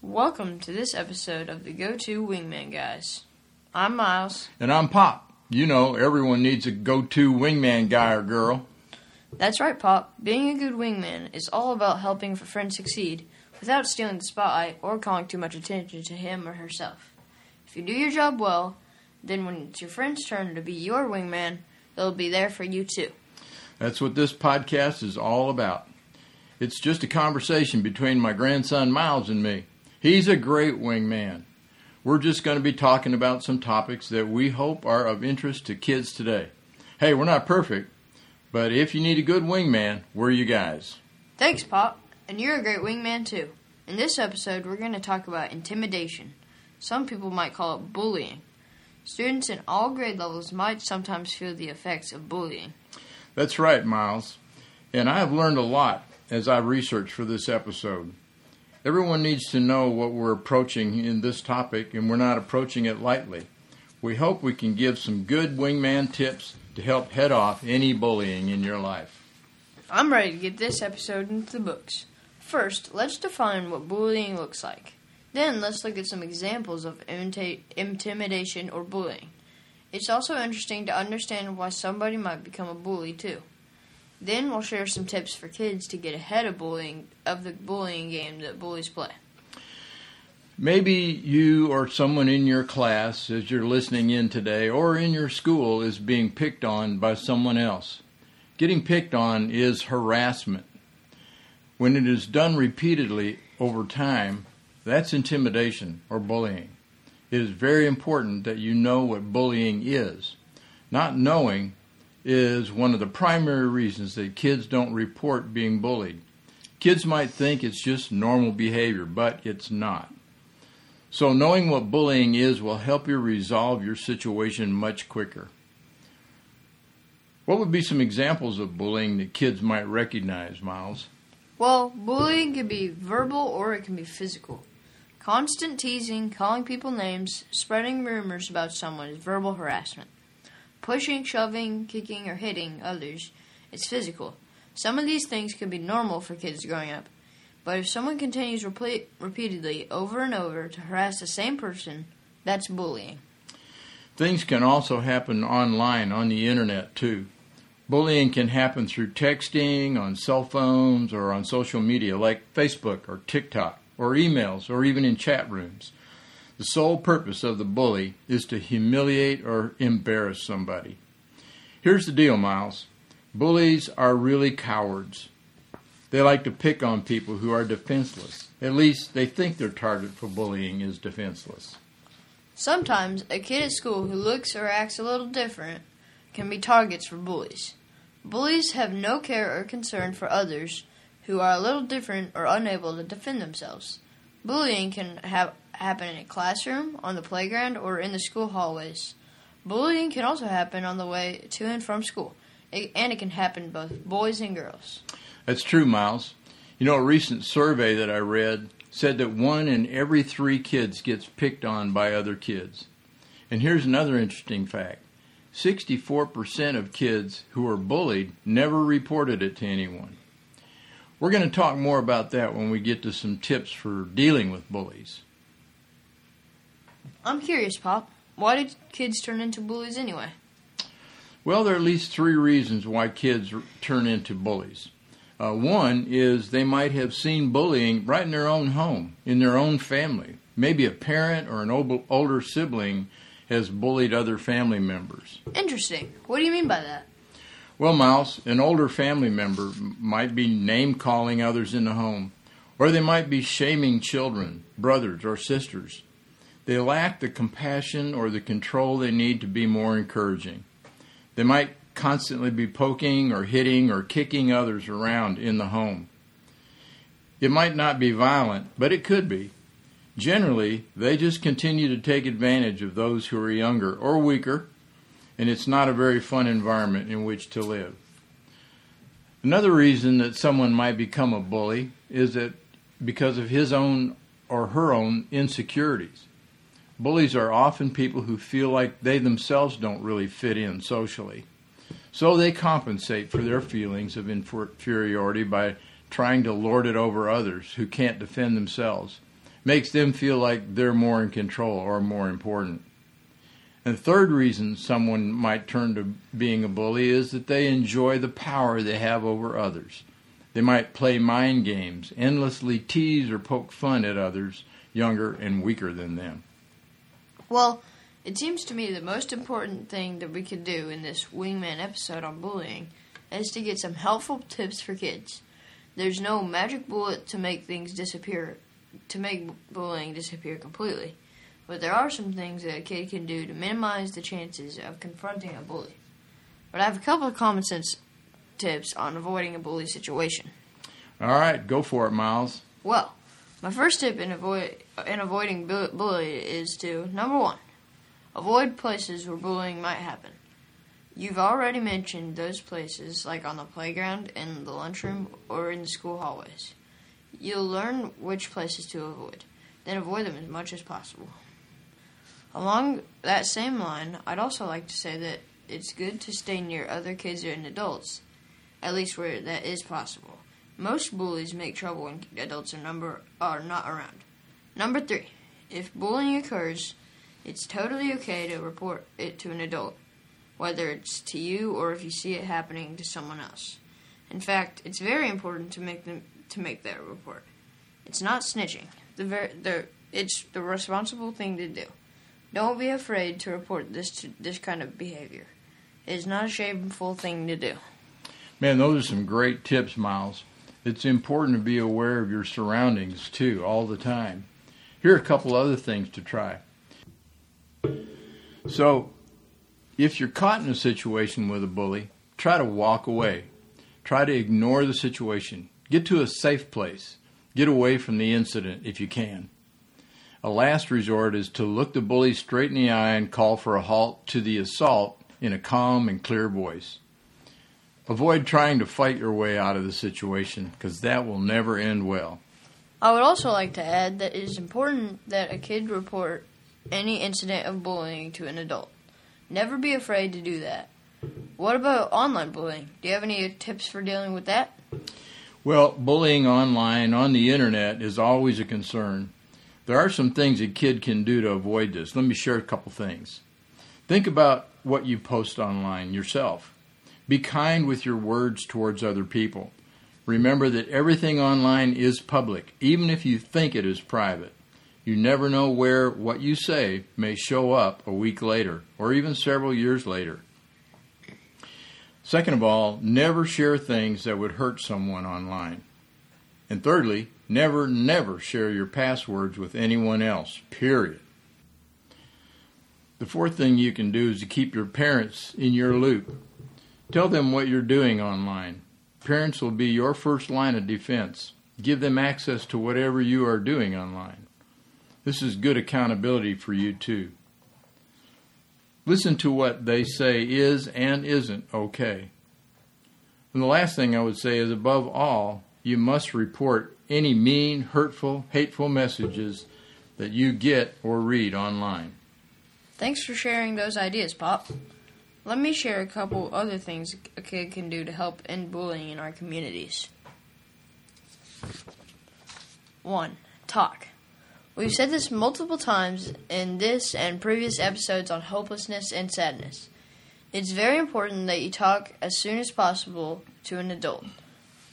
Welcome to this episode of the Go To Wingman Guys. I'm Miles. And I'm Pop. You know, everyone needs a go to wingman guy or girl. That's right, Pop. Being a good wingman is all about helping a friend succeed without stealing the spotlight or calling too much attention to him or herself. If you do your job well, then when it's your friend's turn to be your wingman, they'll be there for you too. That's what this podcast is all about. It's just a conversation between my grandson Miles and me. He's a great wingman. We're just going to be talking about some topics that we hope are of interest to kids today. Hey, we're not perfect, but if you need a good wingman, we're you guys. Thanks, Pop. And you're a great wingman too. In this episode, we're going to talk about intimidation. Some people might call it bullying. Students in all grade levels might sometimes feel the effects of bullying. That's right, Miles. And I have learned a lot as I've researched for this episode. Everyone needs to know what we're approaching in this topic, and we're not approaching it lightly. We hope we can give some good wingman tips to help head off any bullying in your life. I'm ready to get this episode into the books. First, let's define what bullying looks like. Then, let's look at some examples of imita- intimidation or bullying. It's also interesting to understand why somebody might become a bully, too. Then we'll share some tips for kids to get ahead of bullying of the bullying game that bullies play. Maybe you or someone in your class, as you're listening in today, or in your school, is being picked on by someone else. Getting picked on is harassment. When it is done repeatedly over time, that's intimidation or bullying. It is very important that you know what bullying is. Not knowing is one of the primary reasons that kids don't report being bullied. Kids might think it's just normal behavior, but it's not. So, knowing what bullying is will help you resolve your situation much quicker. What would be some examples of bullying that kids might recognize, Miles? Well, bullying can be verbal or it can be physical. Constant teasing, calling people names, spreading rumors about someone is verbal harassment. Pushing, shoving, kicking, or hitting others is physical. Some of these things can be normal for kids growing up, but if someone continues repeat, repeatedly over and over to harass the same person, that's bullying. Things can also happen online on the internet too. Bullying can happen through texting, on cell phones, or on social media like Facebook or TikTok, or emails, or even in chat rooms. The sole purpose of the bully is to humiliate or embarrass somebody. Here's the deal, Miles. Bullies are really cowards. They like to pick on people who are defenseless. At least they think their target for bullying is defenseless. Sometimes a kid at school who looks or acts a little different can be targets for bullies. Bullies have no care or concern for others who are a little different or unable to defend themselves. Bullying can have, happen in a classroom, on the playground, or in the school hallways. Bullying can also happen on the way to and from school, it, and it can happen both boys and girls. That's true, Miles. You know, a recent survey that I read said that one in every three kids gets picked on by other kids. And here's another interesting fact 64% of kids who are bullied never reported it to anyone. We're going to talk more about that when we get to some tips for dealing with bullies. I'm curious, Pop. Why did kids turn into bullies anyway? Well, there are at least three reasons why kids turn into bullies. Uh, one is they might have seen bullying right in their own home, in their own family. Maybe a parent or an older sibling has bullied other family members. Interesting. What do you mean by that? Well, Miles, an older family member might be name calling others in the home, or they might be shaming children, brothers, or sisters. They lack the compassion or the control they need to be more encouraging. They might constantly be poking or hitting or kicking others around in the home. It might not be violent, but it could be. Generally, they just continue to take advantage of those who are younger or weaker and it's not a very fun environment in which to live. Another reason that someone might become a bully is that because of his own or her own insecurities. Bullies are often people who feel like they themselves don't really fit in socially. So they compensate for their feelings of inferiority by trying to lord it over others who can't defend themselves. makes them feel like they're more in control or more important. And the third reason someone might turn to being a bully is that they enjoy the power they have over others. They might play mind games, endlessly tease or poke fun at others younger and weaker than them. Well, it seems to me the most important thing that we could do in this Wingman episode on bullying is to get some helpful tips for kids. There's no magic bullet to make things disappear, to make bullying disappear completely, but there are some things that a kid can do to minimize the chances of confronting a bully. But I have a couple of common sense tips on avoiding a bully situation. All right, go for it, Miles. Well, my first tip in avoid in avoiding bu- bully is to number one, avoid places where bullying might happen. You've already mentioned those places, like on the playground, in the lunchroom, or in the school hallways. You'll learn which places to avoid, then avoid them as much as possible. Along that same line, I'd also like to say that it's good to stay near other kids and adults, at least where that is possible. Most bullies make trouble when adults are number are not around. Number three, if bullying occurs, it's totally okay to report it to an adult, whether it's to you or if you see it happening to someone else. In fact, it's very important to make them to make that report. It's not snitching. The ver- the it's the responsible thing to do. Don't be afraid to report this to, this kind of behavior. It is not a shameful thing to do. Man, those are some great tips, Miles. It's important to be aware of your surroundings too, all the time. Here are a couple other things to try. So, if you're caught in a situation with a bully, try to walk away. Try to ignore the situation. Get to a safe place. Get away from the incident if you can. A last resort is to look the bully straight in the eye and call for a halt to the assault in a calm and clear voice. Avoid trying to fight your way out of the situation because that will never end well. I would also like to add that it is important that a kid report any incident of bullying to an adult. Never be afraid to do that. What about online bullying? Do you have any tips for dealing with that? Well, bullying online on the internet is always a concern. There are some things a kid can do to avoid this. Let me share a couple things. Think about what you post online yourself. Be kind with your words towards other people. Remember that everything online is public, even if you think it is private. You never know where what you say may show up a week later or even several years later. Second of all, never share things that would hurt someone online. And thirdly, never, never share your passwords with anyone else, period. The fourth thing you can do is to keep your parents in your loop. Tell them what you're doing online. Parents will be your first line of defense. Give them access to whatever you are doing online. This is good accountability for you, too. Listen to what they say is and isn't okay. And the last thing I would say is above all, you must report any mean, hurtful, hateful messages that you get or read online. Thanks for sharing those ideas, Pop. Let me share a couple other things a kid can do to help end bullying in our communities. 1. Talk. We've said this multiple times in this and previous episodes on hopelessness and sadness. It's very important that you talk as soon as possible to an adult.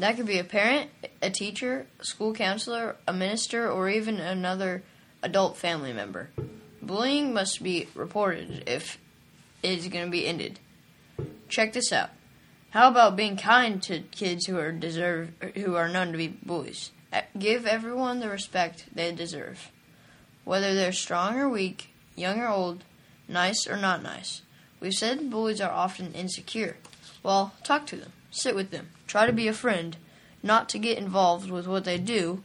That could be a parent, a teacher, school counselor, a minister, or even another adult family member. Bullying must be reported if it is going to be ended. Check this out. How about being kind to kids who are deserve who are known to be bullies? Give everyone the respect they deserve. Whether they're strong or weak, young or old, nice or not nice. We've said bullies are often insecure. Well, talk to them. Sit with them. Try to be a friend. Not to get involved with what they do,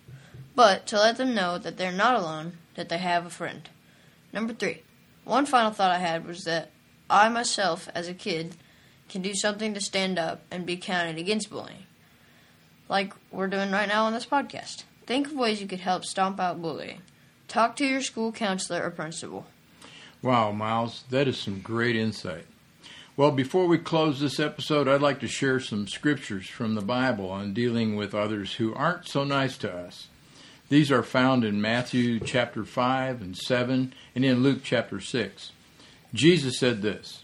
but to let them know that they're not alone, that they have a friend. Number three. One final thought I had was that I myself, as a kid, can do something to stand up and be counted against bullying. Like we're doing right now on this podcast. Think of ways you could help stomp out bullying. Talk to your school counselor or principal. Wow, Miles, that is some great insight. Well, before we close this episode, I'd like to share some scriptures from the Bible on dealing with others who aren't so nice to us. These are found in Matthew chapter 5 and 7 and in Luke chapter 6. Jesus said this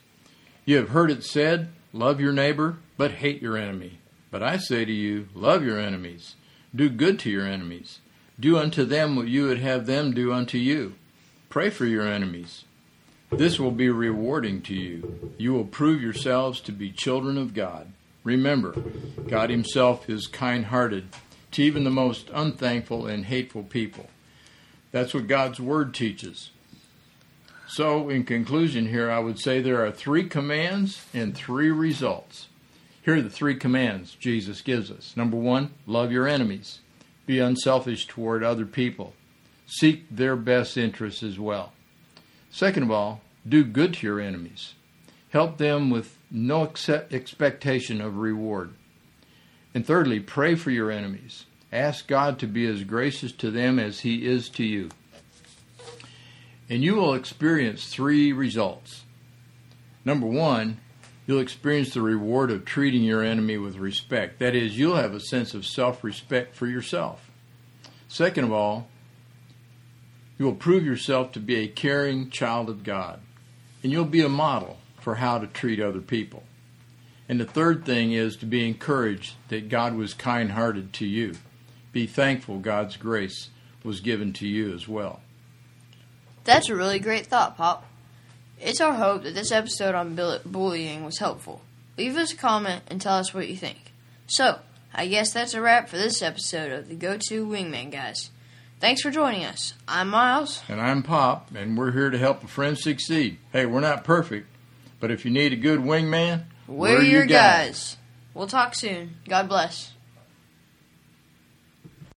You have heard it said, Love your neighbor, but hate your enemy. But I say to you, Love your enemies, do good to your enemies, do unto them what you would have them do unto you. Pray for your enemies. This will be rewarding to you. You will prove yourselves to be children of God. Remember, God Himself is kind hearted to even the most unthankful and hateful people. That's what God's Word teaches. So, in conclusion, here I would say there are three commands and three results. Here are the three commands Jesus gives us. Number one, love your enemies, be unselfish toward other people, seek their best interests as well. Second of all, do good to your enemies, help them with no expectation of reward. And thirdly, pray for your enemies. Ask God to be as gracious to them as He is to you. And you will experience three results. Number one, you'll experience the reward of treating your enemy with respect. That is, you'll have a sense of self respect for yourself. Second of all, you will prove yourself to be a caring child of God, and you'll be a model for how to treat other people. And the third thing is to be encouraged that God was kind hearted to you. Be thankful God's grace was given to you as well. That's a really great thought, Pop. It's our hope that this episode on bullying was helpful. Leave us a comment and tell us what you think. So, I guess that's a wrap for this episode of the Go To Wingman Guys. Thanks for joining us. I'm Miles. And I'm Pop, and we're here to help a friend succeed. Hey, we're not perfect, but if you need a good wingman, we're, we're your guys. guys. We'll talk soon. God bless.